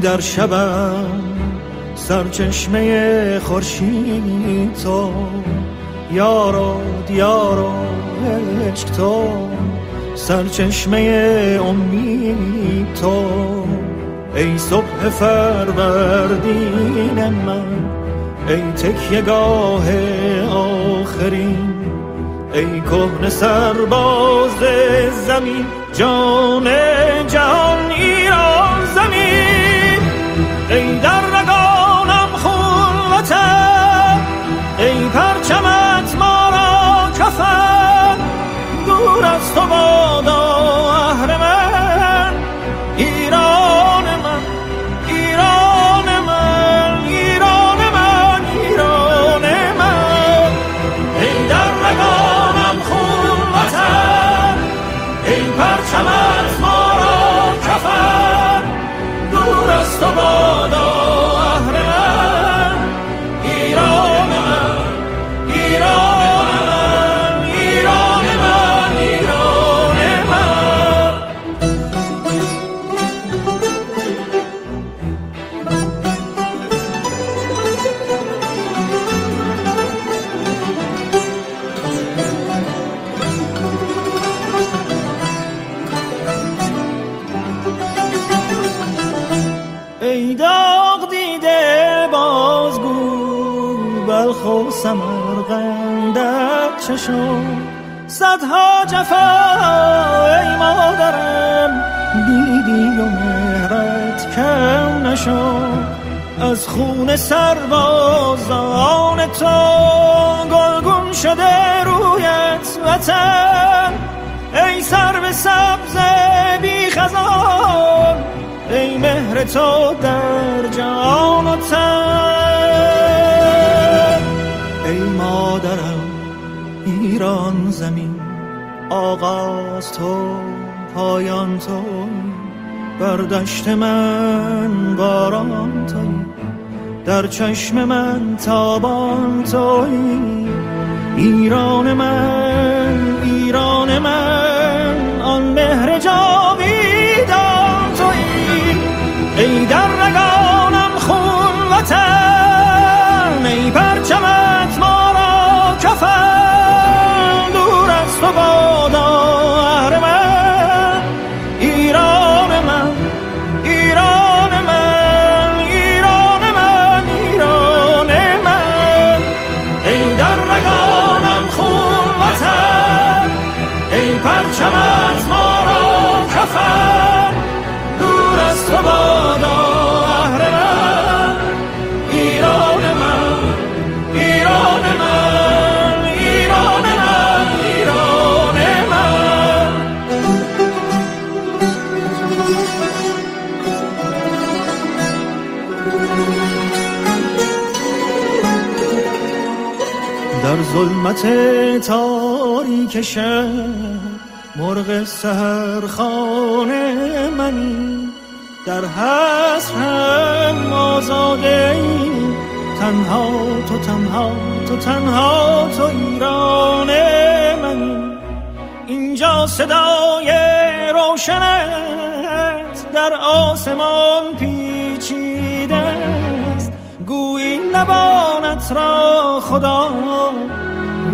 در شبم سرچشمه خورشید تو. یارو دیارو عشق تو. سرچشمه امید تو. ای صبح فروردین من ای تکیگاه آخرین. ای کهن سرباز زمین جان جهان. ای در رگانم خون وطن ای پرچمت ما را کفن. دور از تو بادا سربازان تو گلگون شده رویت وطن. ای سر به سبز بی خزان ای مهر تو در جان و تن. ای مادرم ایران زمین آغاز تو پایان تو بر دشت من باران. در چشم من تابان توی ایران من ایران من آن مهر جاویدان توی ای در رگانم خون وطن. ظلمت تاریک شب مرغ سهرخانه منی در حسرم آزاده ای تنها تو تنها تو تنها تو ایران منی اینجا صدای روشنت در آسمان پیچیده است گویی لبانت را خدا.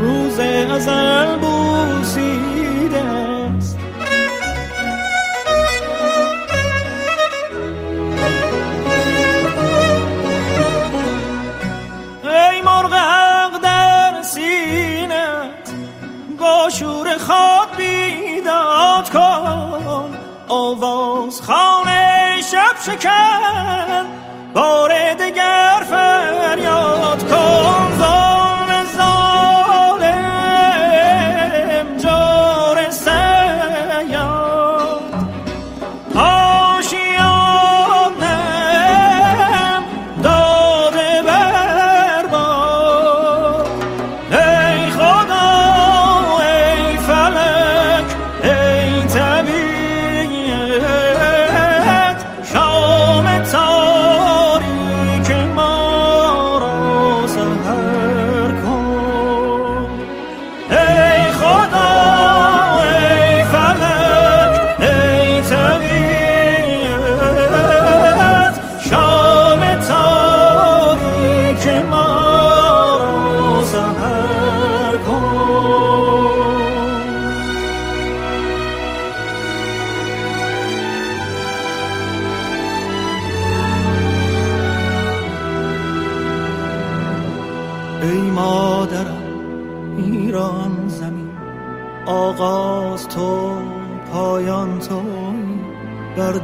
روز ازل بوسیده است. ای مرغ حق در سینت با شور خواب بیداد کن. آواز خانه شب شکن بار دگر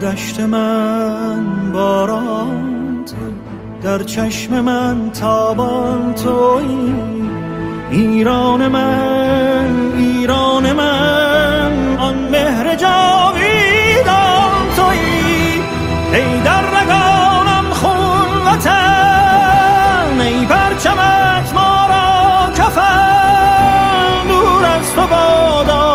دشت من باران در چشم من تابان توی. ایران من ایران من آن مهر جاویدان توی. ای در رگانم خون وطن ای پرچمت ما را کفن. دور از تو بادا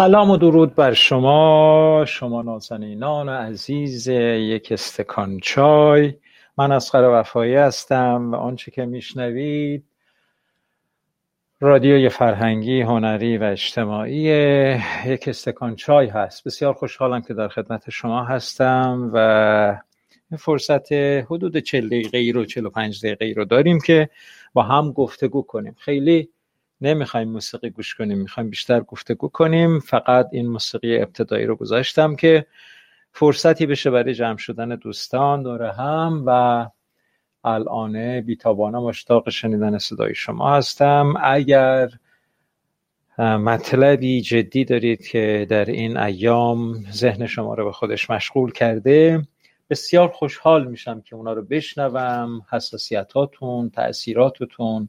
سلام و درود بر شما شما نازنینان عزیز یک استکان چای. من اسقر وفایی هستم و آنچه که میشنوید رادیوی فرهنگی هنری و اجتماعی یک استکان چای هست. بسیار خوشحالم که در خدمت شما هستم و فرصت حدود 40 دقیقه ای رو 45 دقیقه ای رو داریم که با هم گفتگو کنیم. خیلی نمی‌خوایم موسیقی گوش کنیم می‌خوایم بیشتر گفتگو کنیم. فقط این موسیقی ابتدایی رو گذاشتم که فرصتی بشه برای جمع شدن دوستان دور هم و الان بیتابانه مشتاق شنیدن صدای شما هستم. اگر مطلبی جدی دارید که در این ایام ذهن شما رو به خودش مشغول کرده بسیار خوشحال میشم که اونا رو بشنوم. حساسیتاتون تأثیراتتون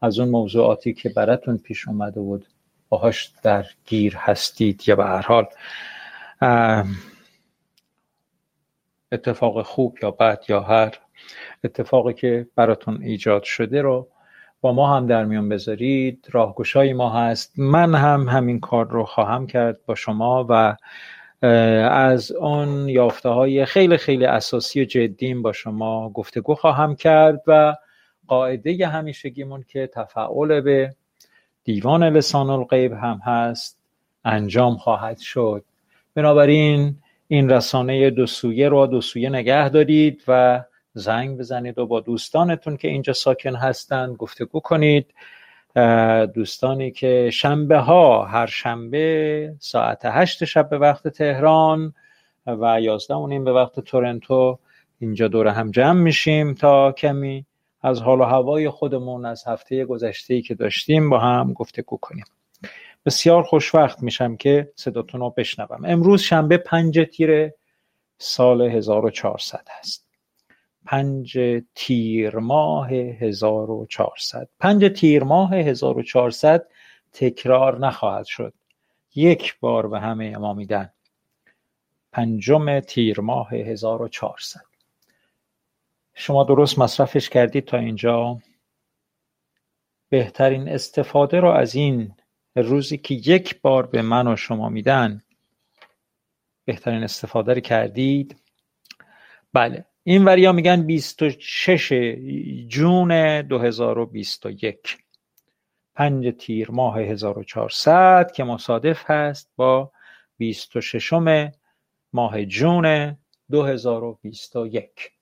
از اون موضوعاتی که براتون پیش اومده بود باهاش در گیر هستید یا به هر حال اتفاق خوب یا بد یا هر اتفاقی که براتون ایجاد شده رو با ما هم در میان بذارید. راهگشای ما هست. من هم همین کار رو خواهم کرد با شما و از اون یافته های خیلی خیلی اساسی و جدیم با شما گفتگو خواهم کرد و قاعده همیشگیمون که تفعول به دیوان لسان الغیب هم هست انجام خواهد شد. بنابراین این رسانه دو سویه رو دو سویه نگه دارید و زنگ بزنید و با دوستانتون که اینجا ساکن هستند گفتگو کنید. دوستانی که شنبه ها هر شنبه ساعت هشت شب به وقت تهران و یازده اونیم به وقت تورنتو اینجا دور هم جمع میشیم تا کمی از حال و هوای خودمون از هفته گذشته که داشتیم با هم گفتگو کنیم. بسیار خوشوقت میشم که صداتون رو بشنوم. امروز شنبه پنج تیر سال 1400 هست. پنج تیر ماه 1400 پنج تیر ماه 1400 تکرار نخواهد شد. یک بار به همه امامیدن پنجم تیر ماه 1400 شما درست مصرفش کردید تا اینجا. بهترین استفاده رو از این روزی که یک بار به من و شما میدن بهترین استفاده رو کردید. بله این وریا میگن 26 جون 2021 پنج تیر ماه 1400 که مصادف هست با 26 ماه جون 2021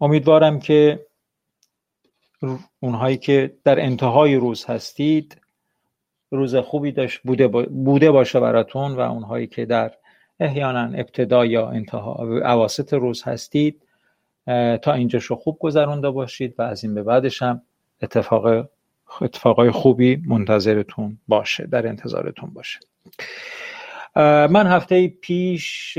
امیدوارم که اونهایی که در انتهای روز هستید روز خوبی داشت بوده, بوده باشه براتون و اونهایی که در احیانا ابتدا یا انتها اواسط روز هستید تا اینجاشو خوب گذرونده باشید و از این به بعدش هم اتفاق اتفاقای خوبی منتظرتون باشه در انتظارتون باشه. من هفته پیش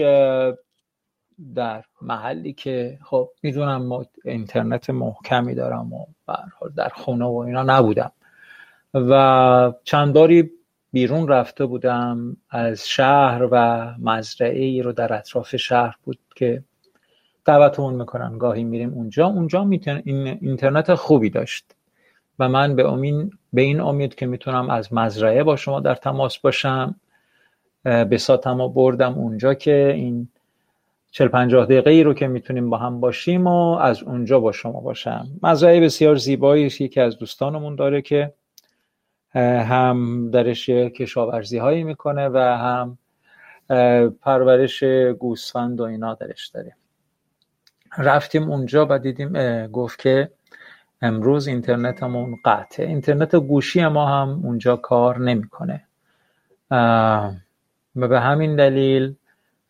در محلی که خب می‌دونم اینترنت محکمی دارم و در خونه و اینا نبودم. و چند باری بیرون رفته بودم از شهر و مزرعه ای رو در اطراف شهر بود که دعوتمون می‌کنن گاهی میریم اونجا. اونجا اینترنت خوبی داشت و من به, امین به این امید که می‌تونم از مزرعه با شما در تماس باشم بساتم و بردم اونجا که این چل پنجاه دقیقه ای رو که می‌تونیم با هم باشیم و از اونجا با شما باشم. مزایای بسیار زیبایی یکی از دوستانمون داره که هم درش کشاورزی هایی می‌کنه و هم پرورش گوسفند و اینا درش داره رفتیم اونجا و دیدیم گفت که امروز اینترنتمون قطعه. اینترنت گوشی ما هم اونجا کار نمی‌کنه. و به همین دلیل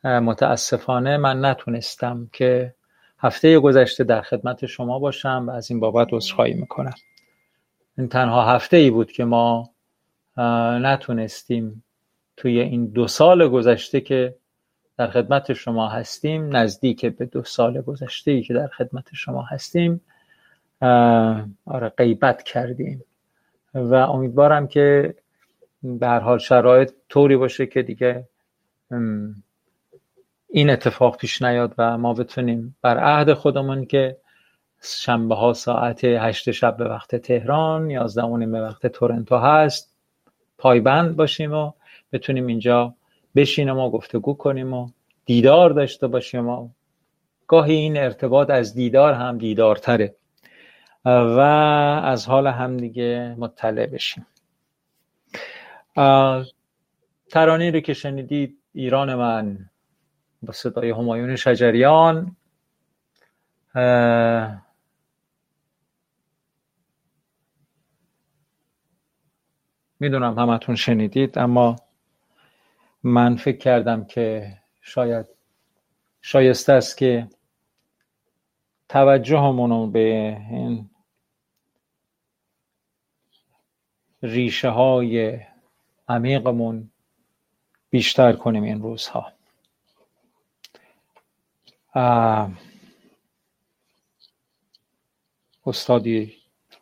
متاسفانه من نتونستم که هفته گذشته در خدمت شما باشم و از این بابت عذرخواهی می‌کنم. این تنها هفته ای بود که ما نتونستیم توی این دو سال گذشته که در خدمت شما هستیم نزدیک به دو سال گذشته ای که در خدمت شما هستیم آره غیبت کردیم. و امیدوارم که به هر حال شرایط طوری باشه که دیگه این اتفاق پیش نیاد و ما بتونیم بر عهد خودمون که شنبه ها ساعت هشت شب به وقت تهران یازده به وقت تورنتو هست پایبند باشیم و بتونیم اینجا بشینیم و گفتگو کنیم و دیدار داشته باشیم و گاهی این ارتباط از دیدار هم دیدارتره و از حال همدیگه مطلع بشیم. ترانه رو که شنیدید ایران من. با صدای همایون شجریان. می‌دونم همتون شنیدید اما من فکر کردم که شاید شایسته است که توجه رو به این ریشه های عمیقمون بیشتر کنیم این روزها. استادی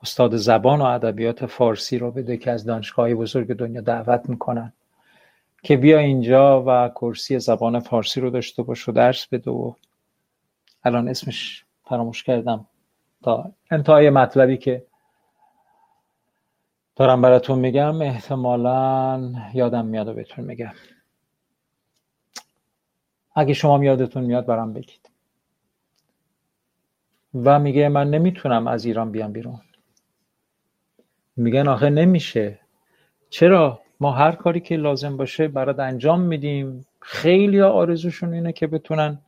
استاد زبان و ادبیات فارسی رو بده که از دانشگاه بزرگ دنیا دعوت می‌کنن که بیا اینجا و کرسی زبان فارسی رو داشته باش و درس بده و الان اسمش فراموش کردم. تا انتهای مطلبی که دارم براتون میگم احتمالا یادم میاد و بهتون میگم. اگه شما یادتون میاد برام بگید. و میگه من نمی‌تونم از ایران بیام بیرون. میگن آخه نمیشه. چرا؟ ما هر کاری که لازم باشه برات انجام میدیم. خیلی آرزوشون اینه که بتونن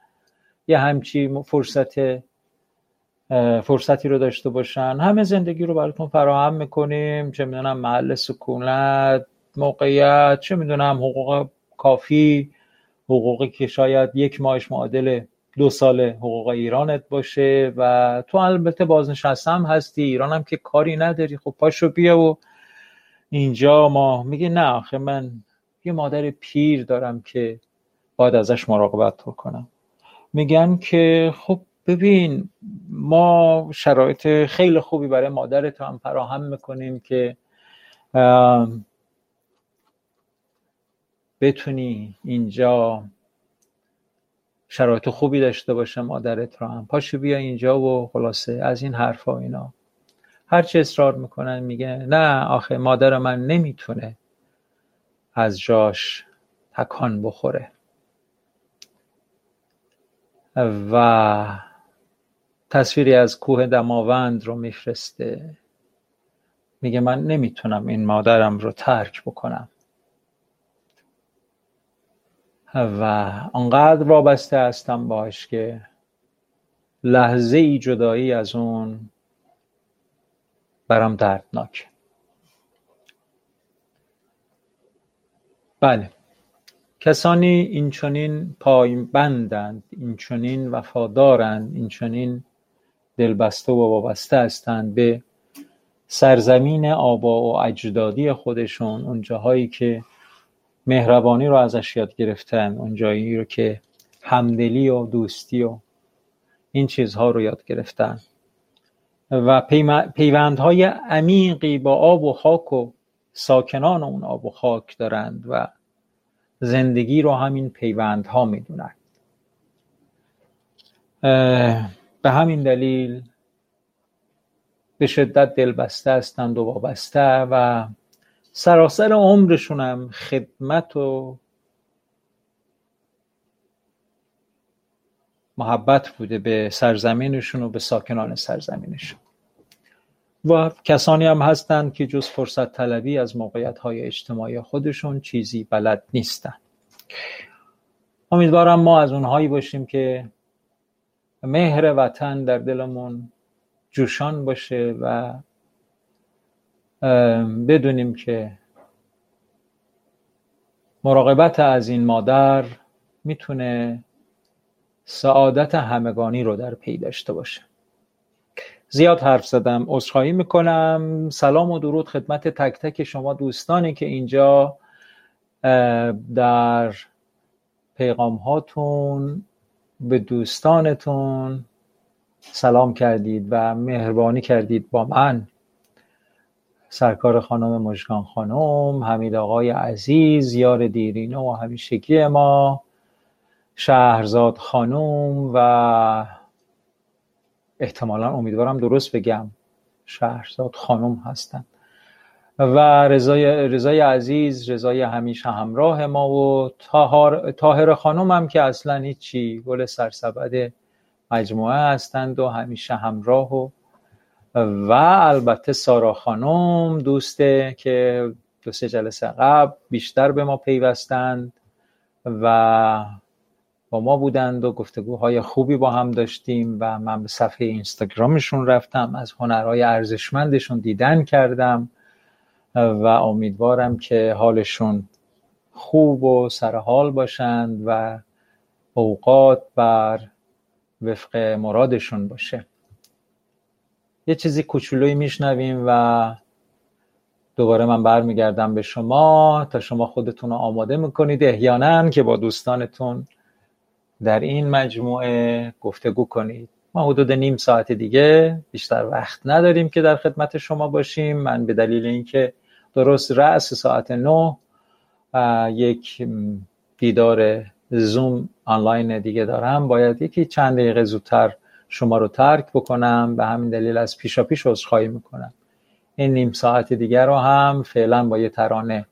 یه همچی فرصت فرصتی رو داشته باشن. همه زندگی رو براتون فراهم می‌کنیم. چه می‌دونم محل سکونت موقعیت چه می‌دونم حقوق کافی. حقوقی که شاید یک ماهش معادل دو سال حقوق ایرانت باشه و تو البته بازنشستم هستی ایرانم که کاری نداری. خب پاشو بیا و اینجا ما میگه نه آخه من یه مادر پیر دارم که باید ازش مراقبت کنم میگن که خب ببین ما شرایط خیلی خوبی برای مادرت هم فراهم می‌کنیم که بتونی اینجا شرایط خوبی داشته باشه مادرت رو هم. پاشو بیا اینجا و خلاصه از این حرفا اینا. هرچی اصرار می‌کنن میگه نه آخه مادر من نمی‌تونه از جاش تکان بخوره. و تصویری از کوه دماوند رو میفرسته. میگه من نمی‌تونم این مادرم رو ترک بکنم. و انقدر وابسته هستم باش که لحظه ای جدایی از اون برام دردناک. بله. کسانی این چنین پایبندند این چنین وفادارند این چنین دلبسته و وابسته هستند به سرزمین آبا و اجدادی خودشون اون جاهایی که مهربانی رو ازش یاد گرفتن اون جایی رو که همدلی و دوستی و این چیزها رو یاد گرفتن. و پیوندهای عمیقی با آب و خاک و ساکنان اون آب و خاک دارند و زندگی رو همین پیوندها می‌دونند. به همین دلیل به شدت دلبسته هستند و وابسته و سراسر عمرشونم خدمت و محبت بوده به سرزمینشون و به ساکنان سرزمینشون. و کسانی هم هستند که جز فرصت طلبی از موقعیت های اجتماعی خودشون چیزی بلد نیستن. امیدوارم ما از اونهایی باشیم که مهر وطن در دلمون جوشان باشه و بدونیم که مراقبت از این مادر می‌تونه سعادت همگانی رو در پی داشته باشه. زیاد حرف زدم عذرخواهی می‌کنم. سلام و درود خدمت تک تک شما دوستانی که اینجا در پیغام هاتون به دوستانتون سلام کردید و مهربانی کردید با من. سرکار خانم مجگان خانم حمید آقای عزیز یار دیرینه و همیشگی ما شهرزاد خانم و احتمالا امیدوارم درست بگم شهرزاد خانم هستن. و رضای, رضای عزیز رضای همیشه همراه ما و تاهر خانم هم که اصلا هیچی گل سرسبد مجموعه هستند و همیشه همراه و و البته سارا خانم دوسته که دو سه جلسه قبل بیشتر به ما پیوستند و با ما بودند و گفتگوهای خوبی با هم داشتیم و من به صفحه اینستاگرامشون رفتم از هنرهای ارزشمندشون دیدن کردم و امیدوارم که حالشون خوب و سرحال باشند و اوقات بر وفق مرادشون باشه. یه چیزی کوچولویی میشنویم و دوباره من برمیگردم به شما تا شما خودتون رو آماده می‌کنید. احیانا که با دوستانتون در این مجموعه گفتگو کنید. ما حدود نیم ساعت دیگه بیشتر وقت نداریم که در خدمت شما باشیم. من به دلیل اینکه درست رأس ساعت نه یک دیدار زوم آنلاین دیگه دارم باید یکی چند دقیقه زودتر شما رو ترک بکنم به همین دلیل از پیشا پیش عذرخواهی می‌کنم. این نیم ساعت دیگر رو هم فعلا با یه ترانه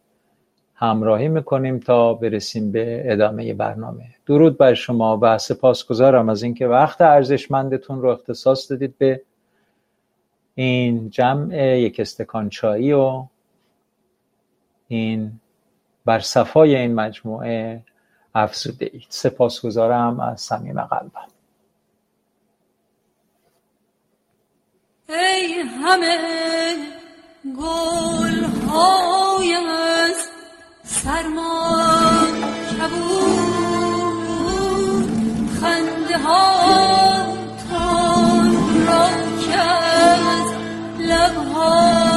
همراهی می‌کنیم تا برسیم به ادامه برنامه. درود بر شما و سپاسگزارم از اینکه وقت ارزشمندتون رو اختصاص دادید به این جمع یک استکان چایی و این بر صفای این مجموعه افزوده اید سپاسگزارم از صمیم قلبم. ای همه گل های از سرما کبود خنده ها تان را که از لبها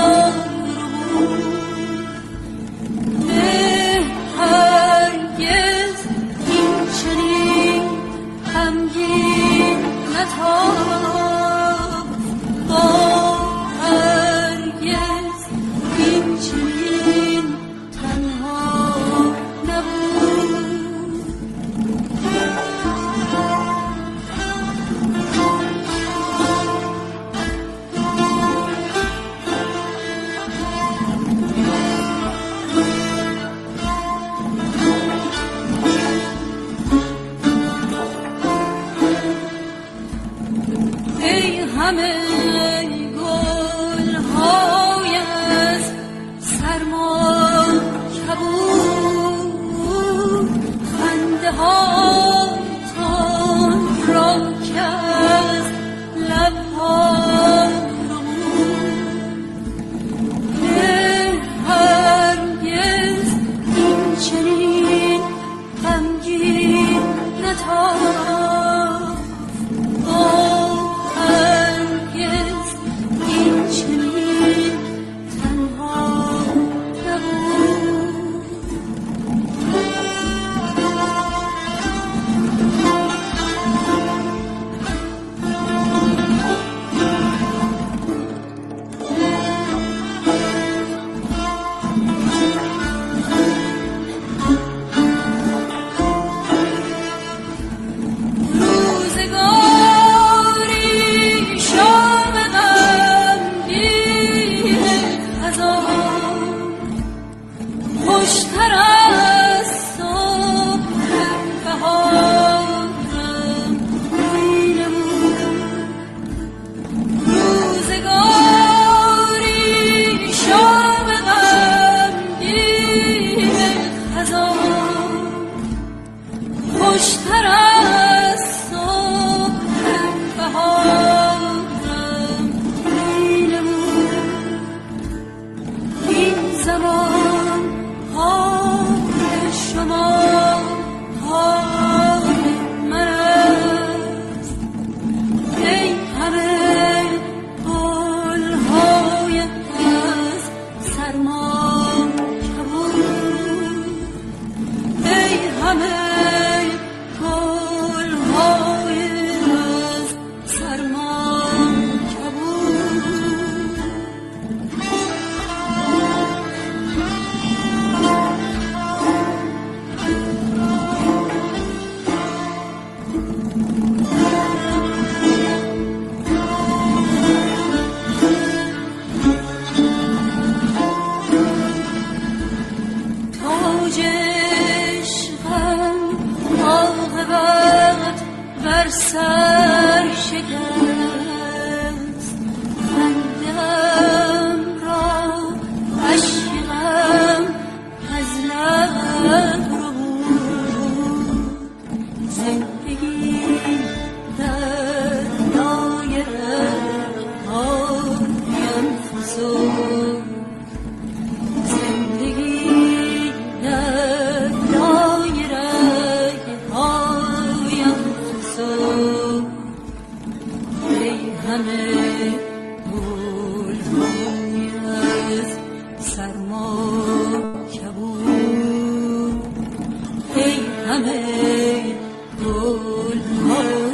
گل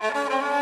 Música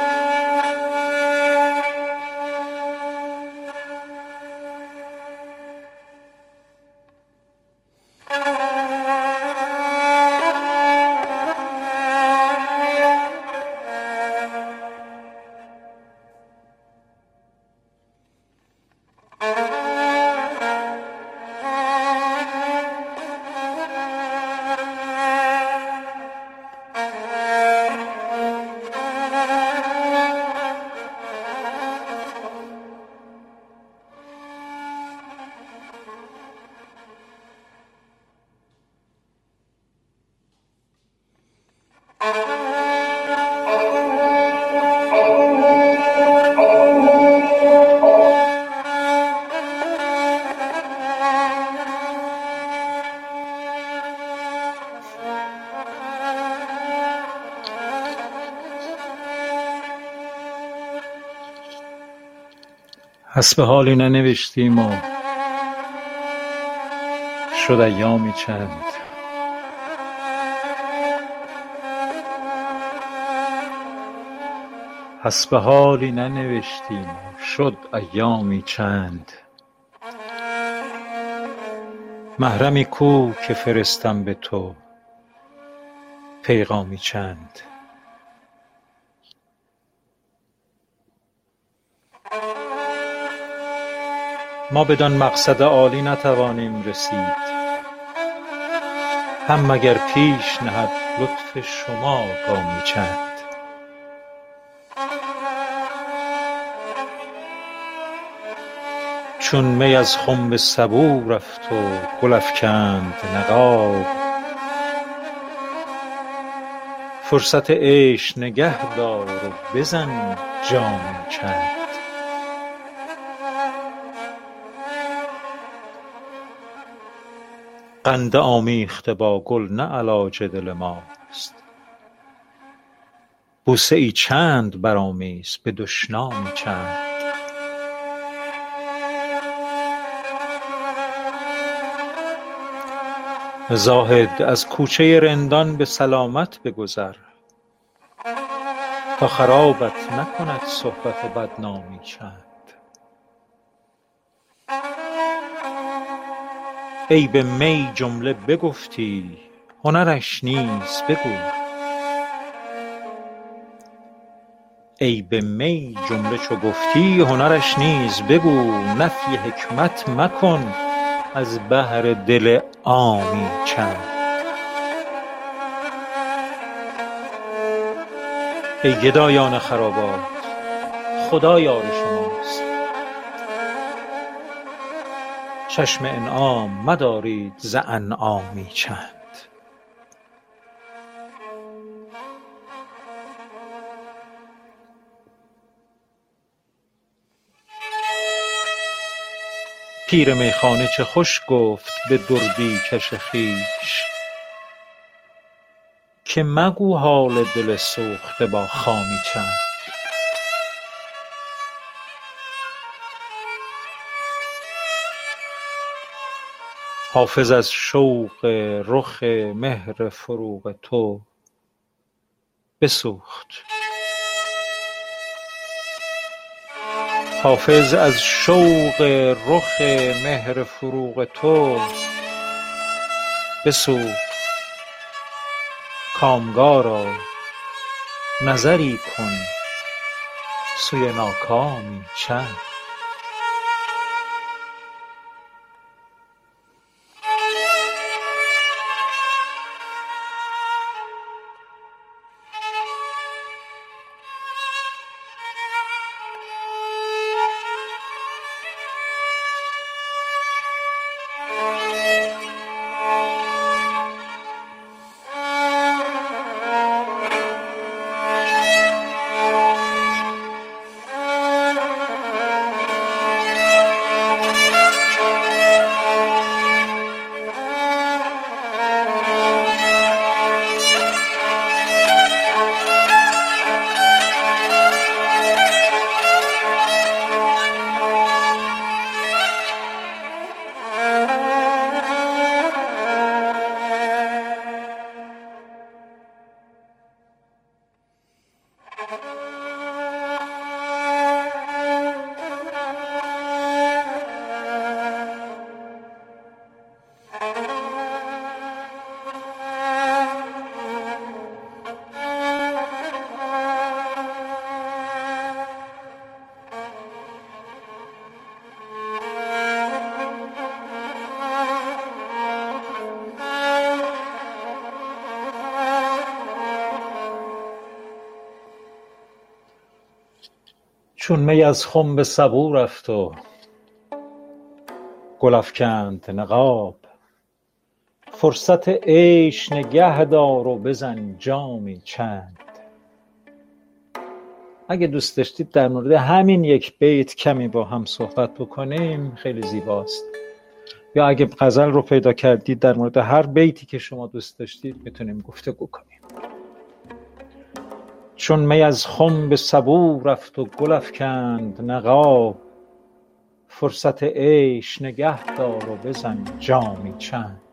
حسب حالی ننوشتیم و شد ایامی چند. حسب حالی ننوشتیم شد ایامی چند. محرمی کو که فرستم به تو پیغامی چند. ما بدان مقصد عالی نتوانیم رسید. هم مگر پیش نهد لطف شما گامی چند چون می از خنب سبو رفت و گل افکند نقاب فرصت عیش نگه دار و بزن جامی چند. قند آمیخته با گل نه علاج دل ماست. بوسه ای چند برآمیز به دشنامی چند. زاهد از کوچه رندان به سلامت بگذر. تا خرابت نکند صحبت بدنامی چند. عیب می جمله بگفتی هنرش نیز بگو. نفی حکمت مکن از بهر دل عامی چند. ای گدایان خرابات خدا یار چشم انعام مدارید ز انعامی چند. پیر میخانه چه خوش گفت به دردی کش خویش. که مگو حال دل سوخته با خامی چند. حافظ از شوق رخ مهر فروغ تو بسوخت. کامگارا نظری کن سوی ناکامی چند؟ چون می از خنب سبو رفت و گل افکند نقاب. فرصت عیش نگه دار و بزن جامی چند. اگه دوست داشتید در مورد همین یک بیت کمی با هم صحبت بکنیم خیلی زیباست. یا اگه غزل رو پیدا کردید در مورد هر بیتی که شما دوست داشتید می‌تونیم گفتگو کنیم. چون می از خنب سبو رفت و گل افکند نقاب. فرصت عیش نگه دار و بزن جامی چند.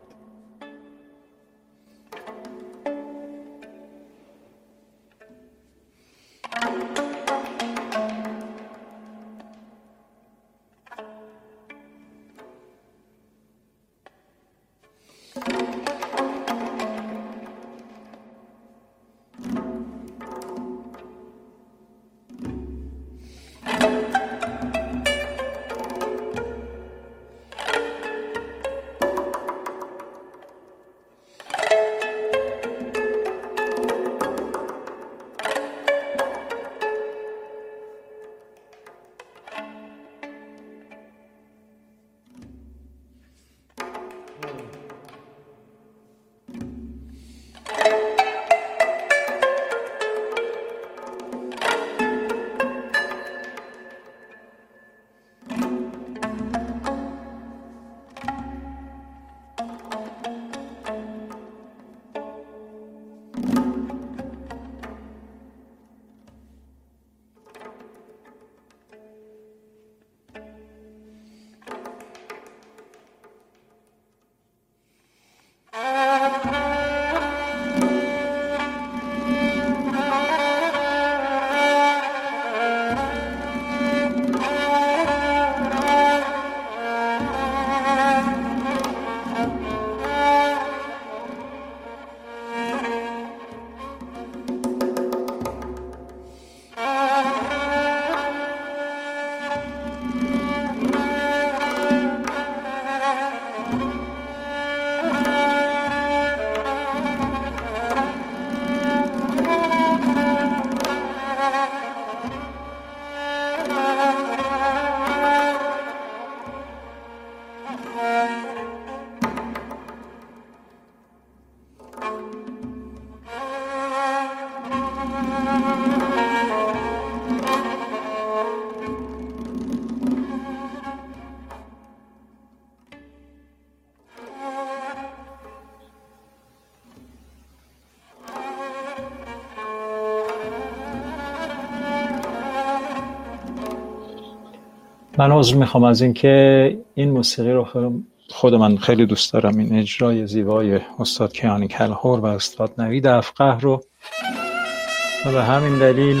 من عذر می‌خوام از اینکه این موسیقی رو خود من خیلی دوست دارم. این اجرای زیبای استاد کیانی کلهور و استاد نوید افقه رو. و به همین دلیل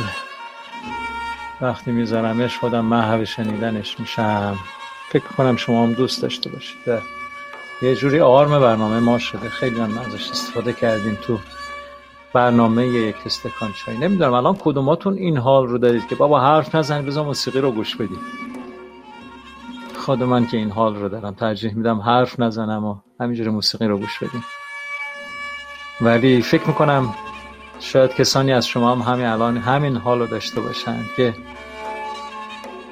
وقتی میذارمش خودم محو شنیدنش میشم. فکر کنم شما هم دوست داشته باشید. یه جوری آرم برنامه ما شده. خیلی هم ازش استفاده کردیم تو برنامه یک استکان چای. نمی‌دونم الان کدوماتون این حال رو دارید که بابا حرف نزنید بذار موسیقی رو گوش بدید خود من که این حال رو دارم ترجیح میدم حرف نزنم و همینجوری موسیقی رو گوش بدیم. ولی فکر می‌کنم شاید کسانی از شما هم همین الان همین حال رو داشته باشن که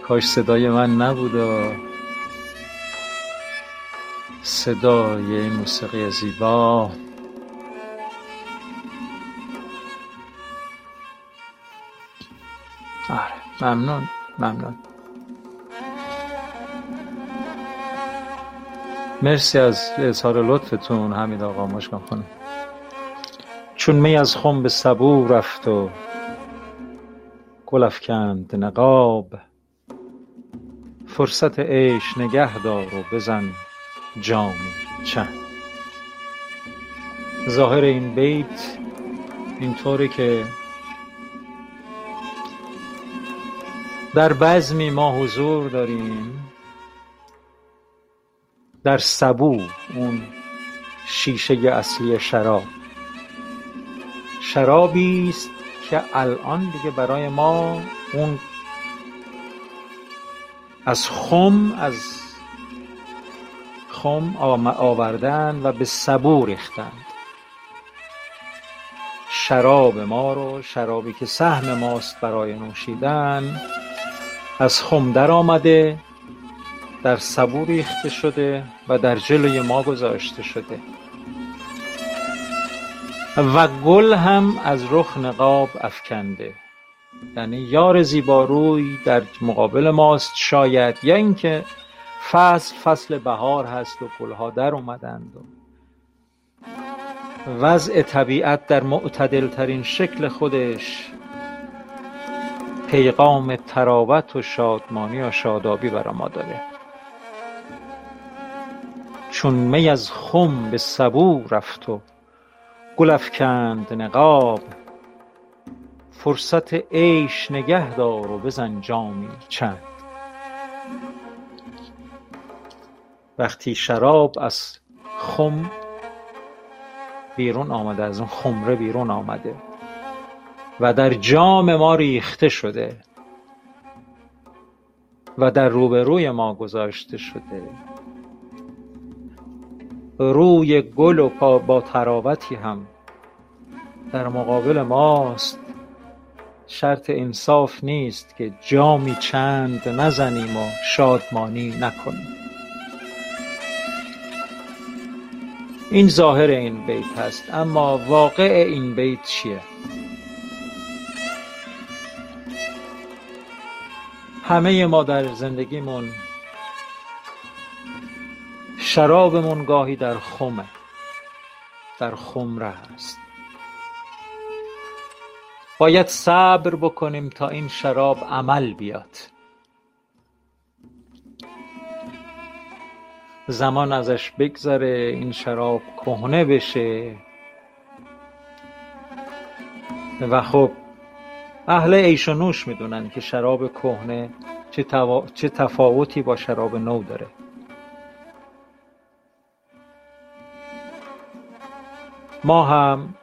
کاش صدای من نبود و صدای این موسیقی زیبا. آره ممنون ممنون. مرسی از اظهار لطفتون. حمید آقا مشکان خانم. چون می از خم به سبو رفت و گل افکند نقاب فرصت عیش نگه دار و بزن جامی چند ظاهر این بیت اینطوره که در بزمی ما حضور داریم. در سبو اون شیشه اصلی شراب. شرابی است که الان دیگه برای ما اون از خم از خم آوردن و به سبو ریختند شراب ما رو شرابی که سهم ماست برای نوشیدن از خم در آمده. در سبو ریخته شده و در جلوی ما گذاشته شده. و گل هم از رخ نقاب افکنده. یعنی یار زیباروی در مقابل ماست شاید یا اینکه فصل فصل بهار هست و گلها در اومدند. و وضع طبیعت در معتدل ترین شکل خودش پیغام تراوت و شادمانی و شادابی برای ما داره. چون می از خم به سبو رفت و گل افکند نقاب. فرصت عیش نگه دار و بزن جامی چند. وقتی شراب از خم بیرون آمده از اون خمره بیرون آمده و در جام ما ریخته شده و در روبروی ما گذاشته شده. روی گل و با تراوتی هم. در مقابل ماست. شرط انصاف نیست که جامی چند نزنیم و شادمانی نکنیم. این ظاهر این بیت هست اما واقع این بیت چیه؟ همه ما در زندگیمون شرابمون گاهی در خمه. در خمره هست باید صبر بکنیم تا این شراب عمل بیاد. زمان ازش بگذره این شراب کهنه بشه. و خب اهل عیش و نوش می‌دونن که شراب کهنه چه, چه تفاوتی با شراب نو داره. ما هم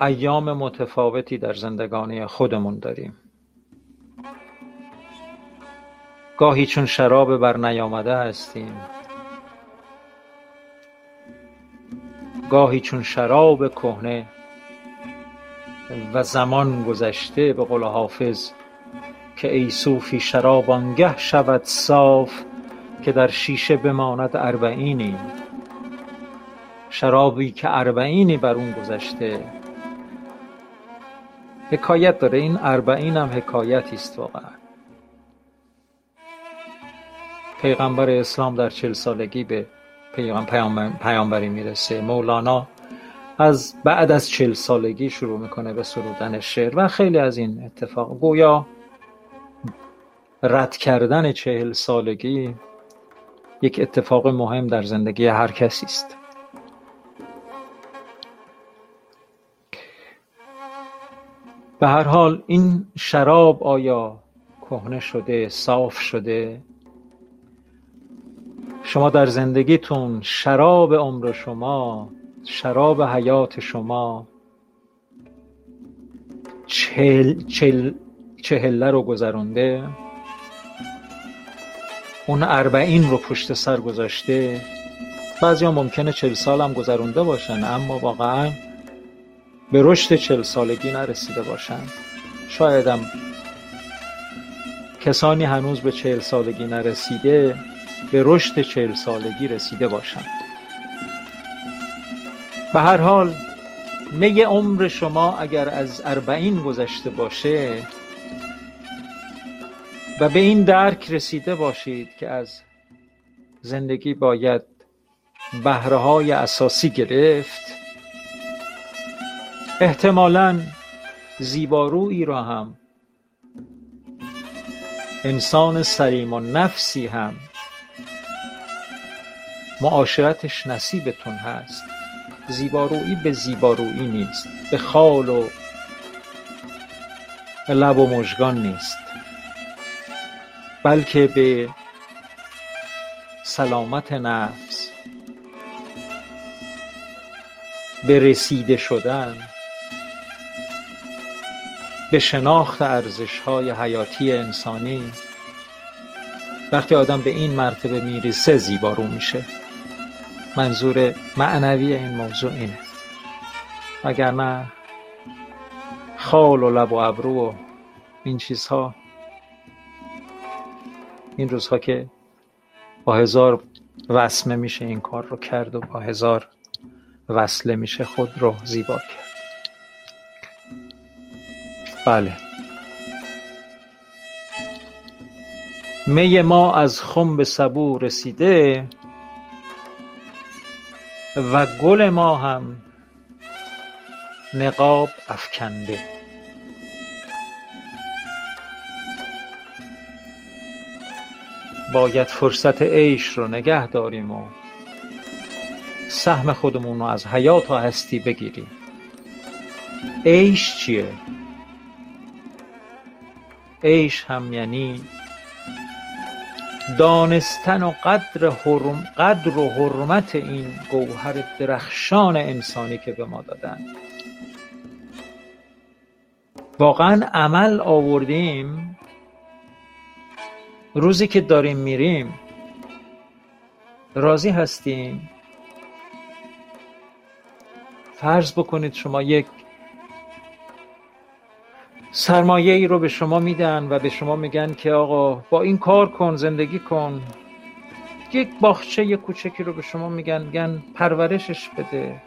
ایام متفاوتی در زندگانی خودمون داریم. گاهی چون شراب بر نیامده هستیم. گاهی چون شراب کهنه و زمان گذشته به قول حافظ که ای صوفی شراب آنگه شود صاف که در شیشه بماند اربعینی شرابی که اربعینی بر اون گذشته. حکایت داره. این اربعین هم حکایتی است واقعا. پیغمبر اسلام در چل سالگی به پیامبری می‌رسه. مولانا از بعد از چل سالگی شروع می‌کنه به سرودن شعر و خیلی از این اتفاق. گویا رد کردن چهل سالگی یک اتفاق مهم در زندگی هر کسی است. به هر حال این شراب آیا کهنه شده صاف شده؟ شما در زندگیتون شراب عمر شما شراب حیات شما چهل چهل چهله رو گذرونده؟ اون اربعین رو پشت سر گذاشته؟ بعضی ها ممکنه چل سال هم گذرونده باشن اما واقعا به رشد چل سالگی نرسیده باشن شایدم کسانی هنوز به چهل سالگی نرسیده به رشد چهل سالگی رسیده باشند. به هر حال می عمر شما اگر از اربعین گذشته باشه و به این درک رسیده باشید که از زندگی باید بهره های اساسی گرفت احتمالا زیبارویی را هم انسان سلیم و نفسی هم معاشرتش نصیبتون هست. زیبارویی به زیبارویی نیست به خال و لب و مژگان نیست. بلکه به سلامت نفس به رسیده شدن به شناخت ارزش های حیاتی انسانی. وقتی آدم به این مرتبه می‌رسه زیبارو میشه. منظور معنوی این موضوع اینه. وگرنه خال و لب و ابرو و این چیزها این روزها که با هزار وسمه میشه این کار رو کرد و با هزار وصله میشه خود رو زیبا کرد. بله. می ما از خم به سبو رسیده و گل ما هم نقاب افکنده. باید فرصت عیش رو نگه داریم و سهم خودمون رو از حیات و هستی بگیریم. عیش چیه؟ عیش هم یعنی دانستن و قدر, حرم قدر و حرمت این گوهر درخشان انسانی که به ما دادن واقعا عمل آوردیم. روزی که داریم میریم راضی هستیم. فرض بکنید شما یک سرمایه ای رو به شما میدن و به شما میگن که آقا با این کار کن زندگی کن. یک باغچه یک کوچکی رو به شما میگن میگن پرورشش بده.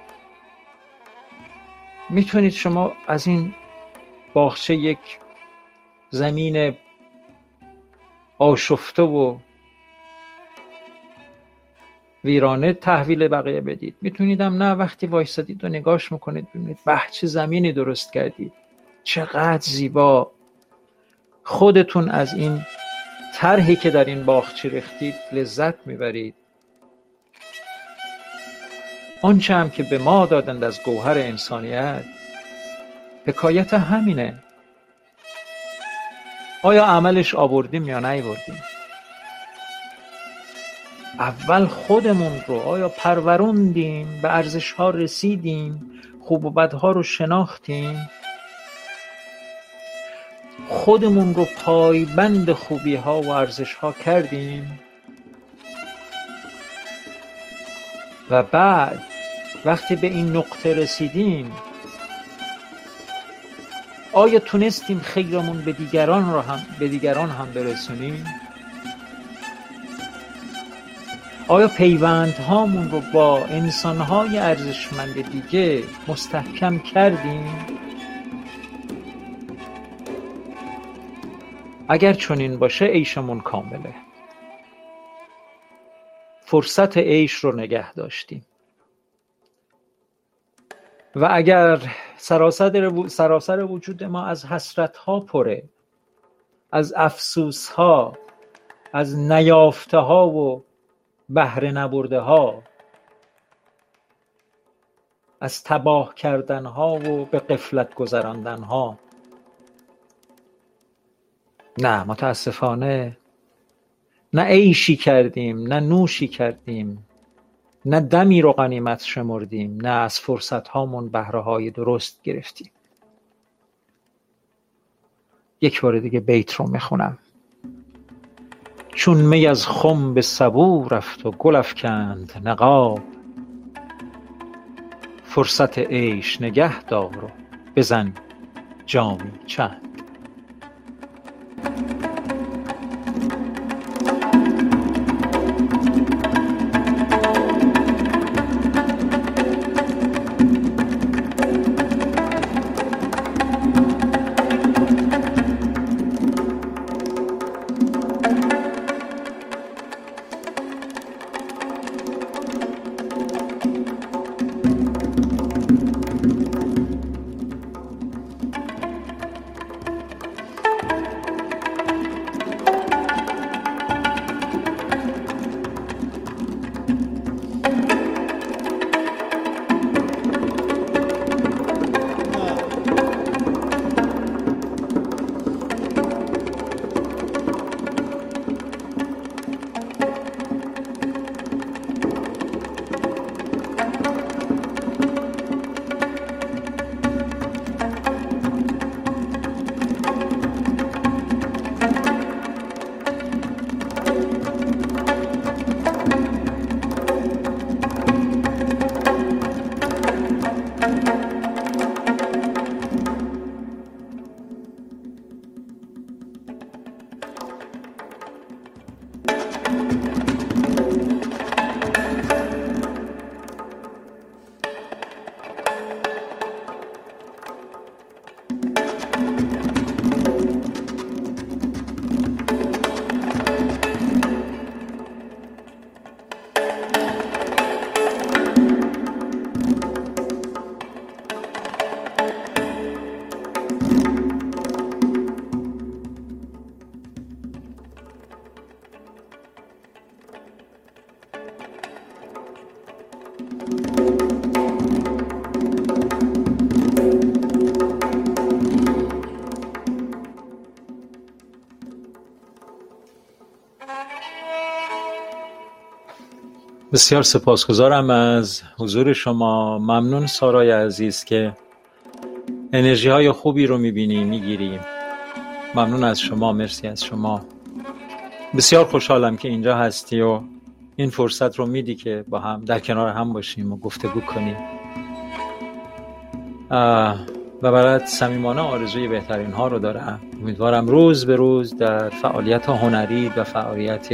می‌تونید شما از این باغچه یک زمین آشفته و ویرانه تحویل بقیه بدید. میتونیدم نه وقتی وایستادید و نگاش می‌کنید ببینید به چه زمینی درست کردید. چقدر زیبا. خودتون از این طرحی که در این باغچه ریختید لذت می‌برید. آنچه هم که به ما دادند از گوهر انسانیت حکایت همینه. آیا عملش آوردیم یا نیاوردیم؟ اول خودمون رو آیا پروروندیم به ارزش ها رسیدیم خوب و بدها رو شناختیم؟ خودمون رو پایبند خوبی ها و ارزش ها کردیم. و بعد وقتی به این نقطه رسیدیم آیا تونستیم خیرمون به دیگران رو هم به دیگران هم برسونیم؟ آیا پیوندهامون رو با انسانهای ارزشمند دیگه مستحکم کردیم؟ اگر چنین باشه عیشمون کامله. فرصت عیش رو نگه داشتیم. و اگر سراسر, سراسر وجود ما از حسرت ها پره از افسوس ها از نیافته ها و بهره نبرده ها از تباه کردن ها و به قفلت گذراندن ها نه متاسفانه نه عیشی کردیم نه نوشی کردیم نه دمی رو غنیمت شمردیم نه از فرصت هامون بهره های درست گرفتیم. یک بار دیگه بیت رو می‌خونم. چون می از خم به سبو رفت و گل افکند نقاب فرصت عیش نگه دار و بزن جامی چند. بسیار سپاسگزارم از حضور شما. ممنون سارای عزیز که انرژی های خوبی رو می‌بینی می‌گیری. ممنون از شما مرسی از شما. بسیار خوشحالم که اینجا هستی و این فرصت رو میدی که با هم در کنار هم باشیم و گفتگو کنیم. و برات صمیمانه آرزوی بهترین ها رو دارم. امیدوارم روز به روز در فعالیت هنری و فعالیت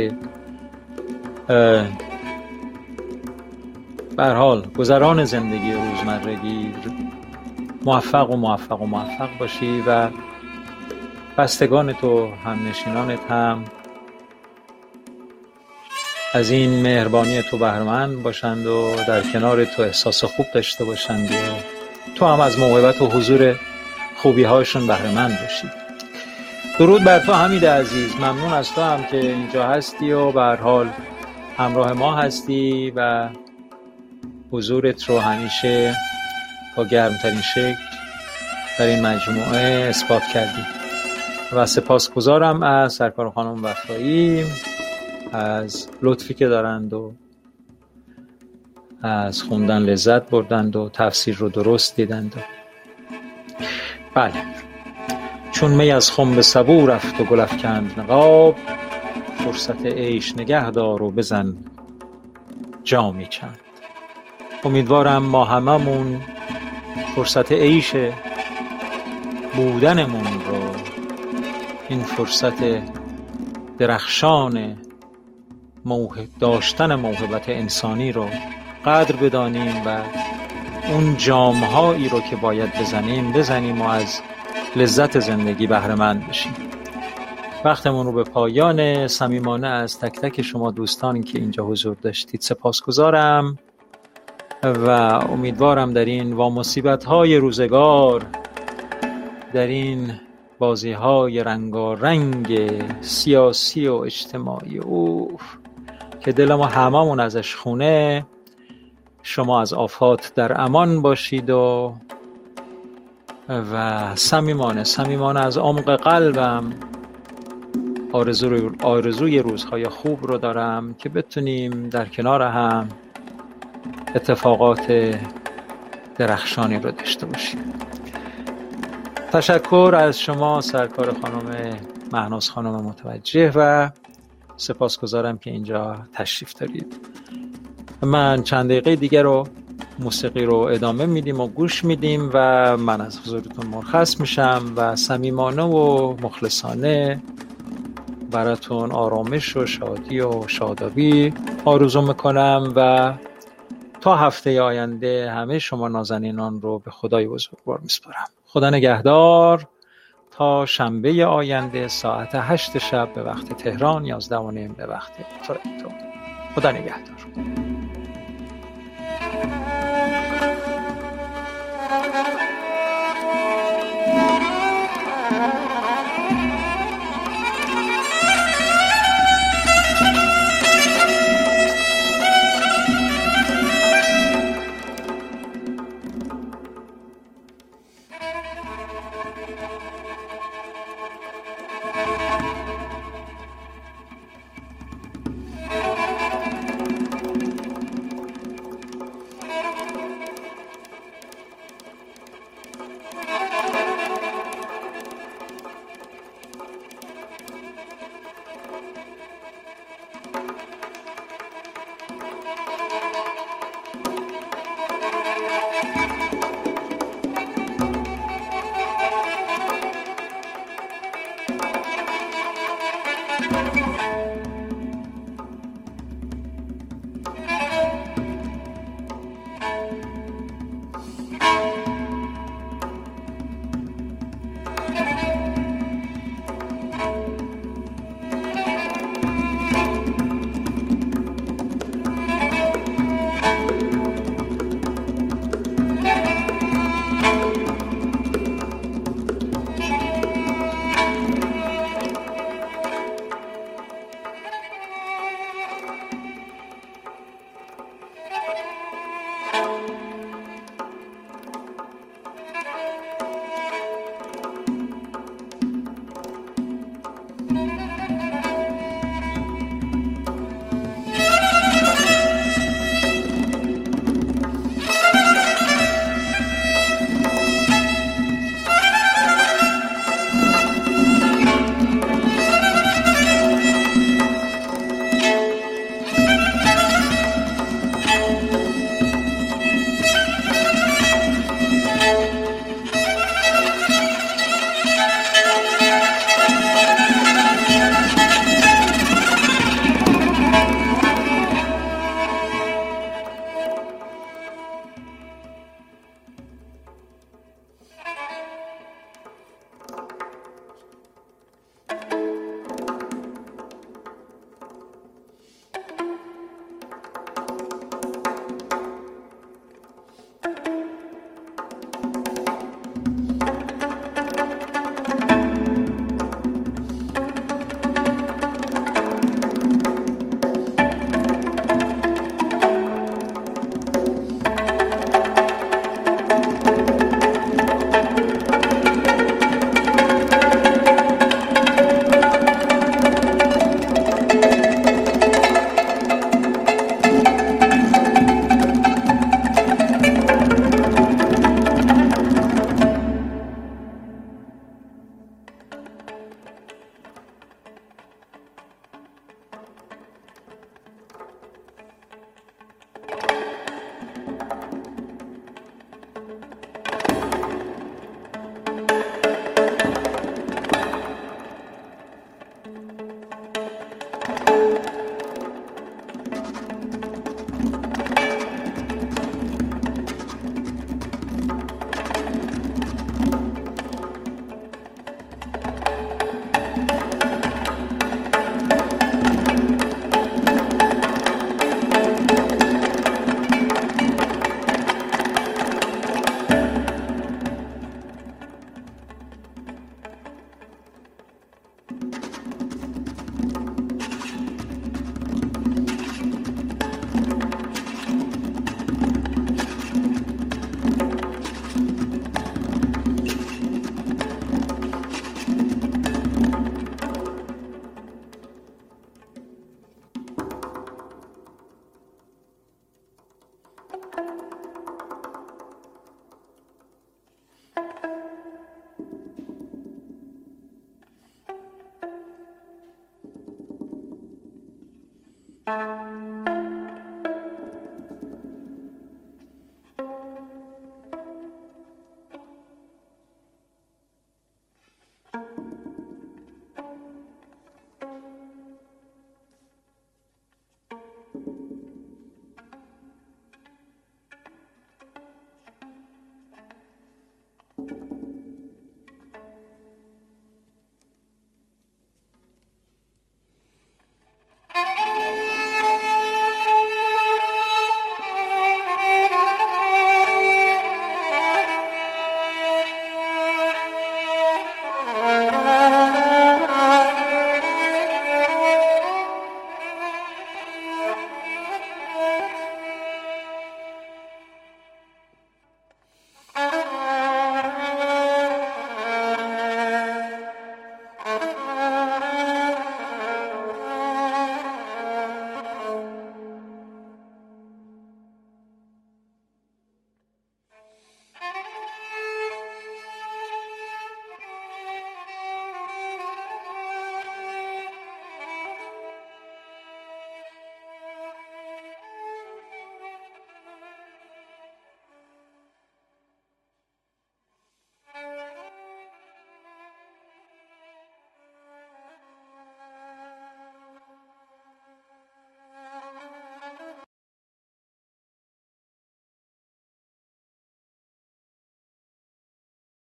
بر حال گذران زندگی روزمرگی موفق و موفق و موفق باشی و بستگان تو هم نشینانت هم از این مهربانی تو بهرمند باشند و در کنار تو احساس خوب داشته باشند و تو هم از موهبت و حضور خوبی هاشون بهرمند باشید درود بر تو حمید عزیز. ممنون از تو هم که اینجا هستی و به حال همراه ما هستی و حضورت رو همیشه با گرمترین شکل در این مجموعه اثبات کردی و سپاسگزارم از سرکار خانم وفایی از لطفی که دارند و از خوندن لذت بردند و تفسیر رو درست دیدند. و بله. چون می از خم سبو رفت و گل افکند نقاب فرصت عیش نگه دار و بزن جامی چند امیدوارم ما هممون فرصت عیش بودنمون رو این فرصت درخشان داشتن موهبت انسانی رو قدر بدانیم و اون جامهایی رو که باید بزنیم بزنیم و از لذت زندگی بهرهمند بشیم. وقتمون رو به پایان صمیمانه از تک تک شما دوستانی که اینجا حضور داشتید سپاسگزارم. و امیدوارم در این وامصیبت های روزگار در این بازی های رنگارنگ سیاسی و اجتماعی اوف که دل ما هممون ازش خونه شما از آفات در امان باشید و و صمیمانه صمیمانه از عمق قلبم آرزو آرزوی روزهای خوب رو دارم که بتونیم در کنار هم اتفاقات درخشانی رو داشته باشیم. تشکر از شما سرکار خانم مهناز خانم متوجه و سپاسگزارم که اینجا تشریف دارید. من چند دقیقه دیگه رو موسیقی رو ادامه میدیم و گوش میدیم و من از حضورتون مرخص میشم و صمیمانه و مخلصانه براتون آرامش و شادی و شادابی آرزو می‌کنم و تا هفته آینده همه شما نازنینان رو به خدای بزرگوار میسپارم. خدا نگهدار. تا شنبه آینده ساعت هشت شب به وقت تهران یازده و نیم به وقت تورنتو. خدا نگهدار.